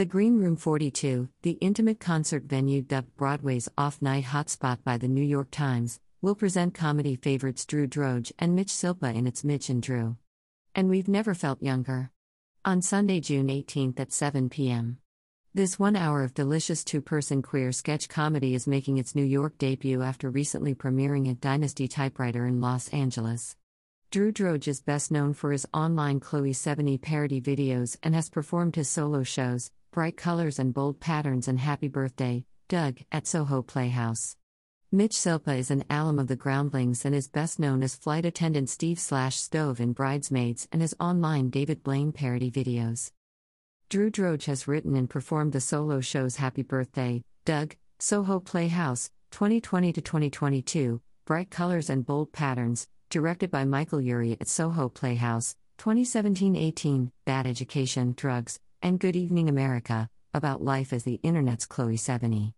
The Green Room 42, the intimate concert venue dubbed Broadway's off night hotspot by the New York Times, will present comedy favorites Drew Droege and Mitch Silpa in its Mitch and Drew. And we've never felt younger. On Sunday, June 18th at 7 p.m. This one hour of delicious two person queer sketch comedy is making its New York debut after recently premiering at Dynasty Typewriter in Los Angeles. Drew Droege is best known for his online Chloe Sevigny parody videos and has performed his solo shows, Bright Colors and Bold Patterns and Happy Birthday, Doug, at Soho Playhouse. Mitch Silpa is an alum of the Groundlings and is best known as flight attendant Steve Slash Stove in Bridesmaids and his online David Blaine parody videos. Drew Droege has written and performed the solo shows Happy Birthday, Doug, Soho Playhouse, 2020 to 2022, Bright Colors and Bold Patterns, directed by Michael Urie at Soho Playhouse, 2017 18, Bad Education, Drugs, and Good Evening America, about life as the Internet's Chloe Sevigny.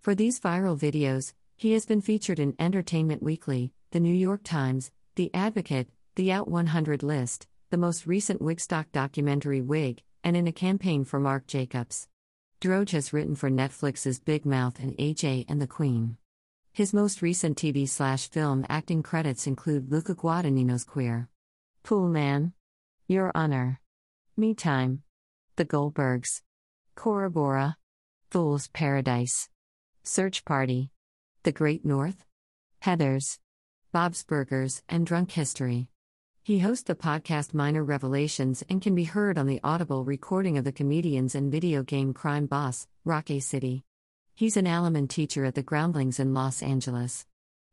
For these viral videos, he has been featured in Entertainment Weekly, The New York Times, The Advocate, The Out 100 List, the most recent Wigstock documentary Wig, and in a campaign for Marc Jacobs. Droege has written for Netflix's Big Mouth and AJ and the Queen. His most recent TV slash film acting credits include Luca Guadagnino's Queer. Pool Man. Your Honor. Me Time. The Goldbergs. Cora Bora. Fool's Paradise. Search Party. The Great North. Heathers. Bob's Burgers, and Drunk History. He hosts the podcast Minor Revelations and can be heard on the Audible recording of the comedians and video game crime boss, Rocky City. He's an alum teacher at the Groundlings in Los Angeles.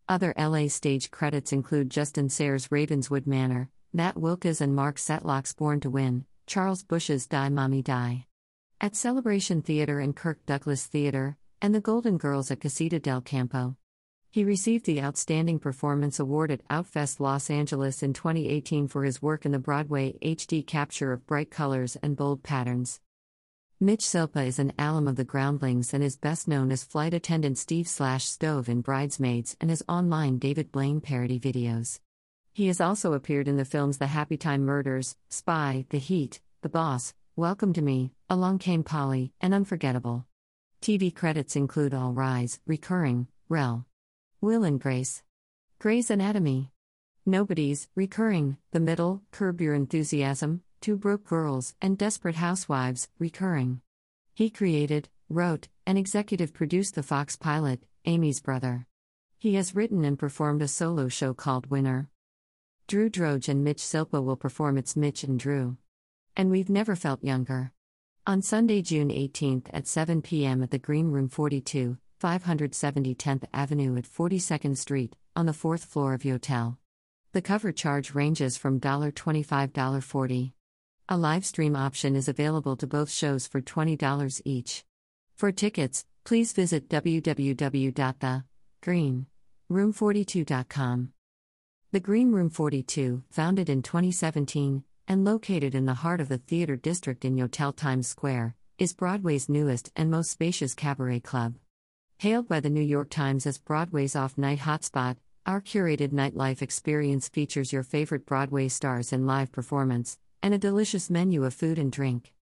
Other LA stage credits include Justin Sayre's Ravenswood Manor, Matt Wilkas and Mark Setlock's Born to Win, Charles Busch's Die Mommy Die. At Celebration Theater and Kirk Douglas Theater, and the Golden Girls at Casita del Campo. He received the Outstanding Performance Award at Outfest Los Angeles in 2018 for his work in the Broadway HD capture of bright colors and bold patterns. Mitch Silpa is an alum of the Groundlings and is best known as flight attendant Steve Slash Stove in Bridesmaids and his online David Blaine parody videos. He has also appeared in the films The Happy Time Murders, Spy, The Heat, The Boss, Welcome to Me, Along Came Polly, and Unforgettable. TV credits include All Rise, Recurring, Rel. Will and Grace. Grey's Anatomy. Nobody's, Recurring, The Middle, Curb Your Enthusiasm, Two Broke Girls, and Desperate Housewives, Recurring. He created, wrote, and executive produced the Fox pilot, Amy's Brother. He has written and performed a solo show called Winner. Drew Droege and Mitch Silpa will perform It's Mitch and Drew. And we've never felt younger. On Sunday, June 18th at 7 p.m. at the Green Room 42, 570 10th Avenue at 42nd Street, on the fourth floor of Yotel. The cover charge ranges from $25 $40. A live stream option is available to both shows for $20 each. For tickets, please visit www.thegreenroom42.com. The Green Room 42, founded in 2017 and located in the heart of the theater district in Yotel Times Square, is Broadway's newest and most spacious cabaret club. Hailed by the New York Times as Broadway's off night hotspot, our curated nightlife experience features your favorite Broadway stars in live performance, and a delicious menu of food and drink.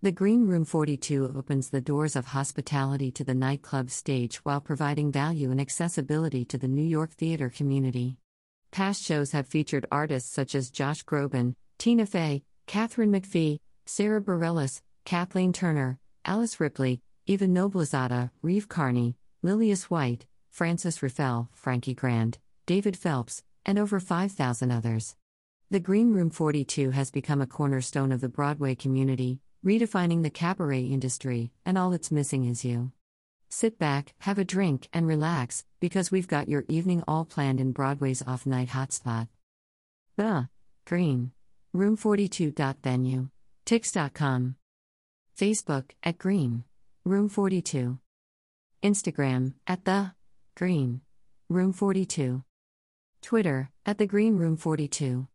The Green Room 42 opens the doors of hospitality to the nightclub stage while providing value and accessibility to the New York theater community. Past shows have featured artists such as Josh Groban, Tina Fey, Katharine McPhee, Sara Bareilles, Kathleen Turner, Alice Ripley, Eva Noblezada, Reeve Carney, Lillias White, Frances Ruffelle, Frankie Grande, David Phelps, and over 5,000 others. The Green Room 42 has become a cornerstone of the Broadway community, redefining the cabaret industry, and all it's missing is you. Sit back, have a drink, and relax, because we've got your evening all planned in Broadway's off night hotspot. The Green Room 42. Venue. Tix.com. Facebook at Green Room 42. Instagram at The Green Room 42. Twitter at The Green Room 42.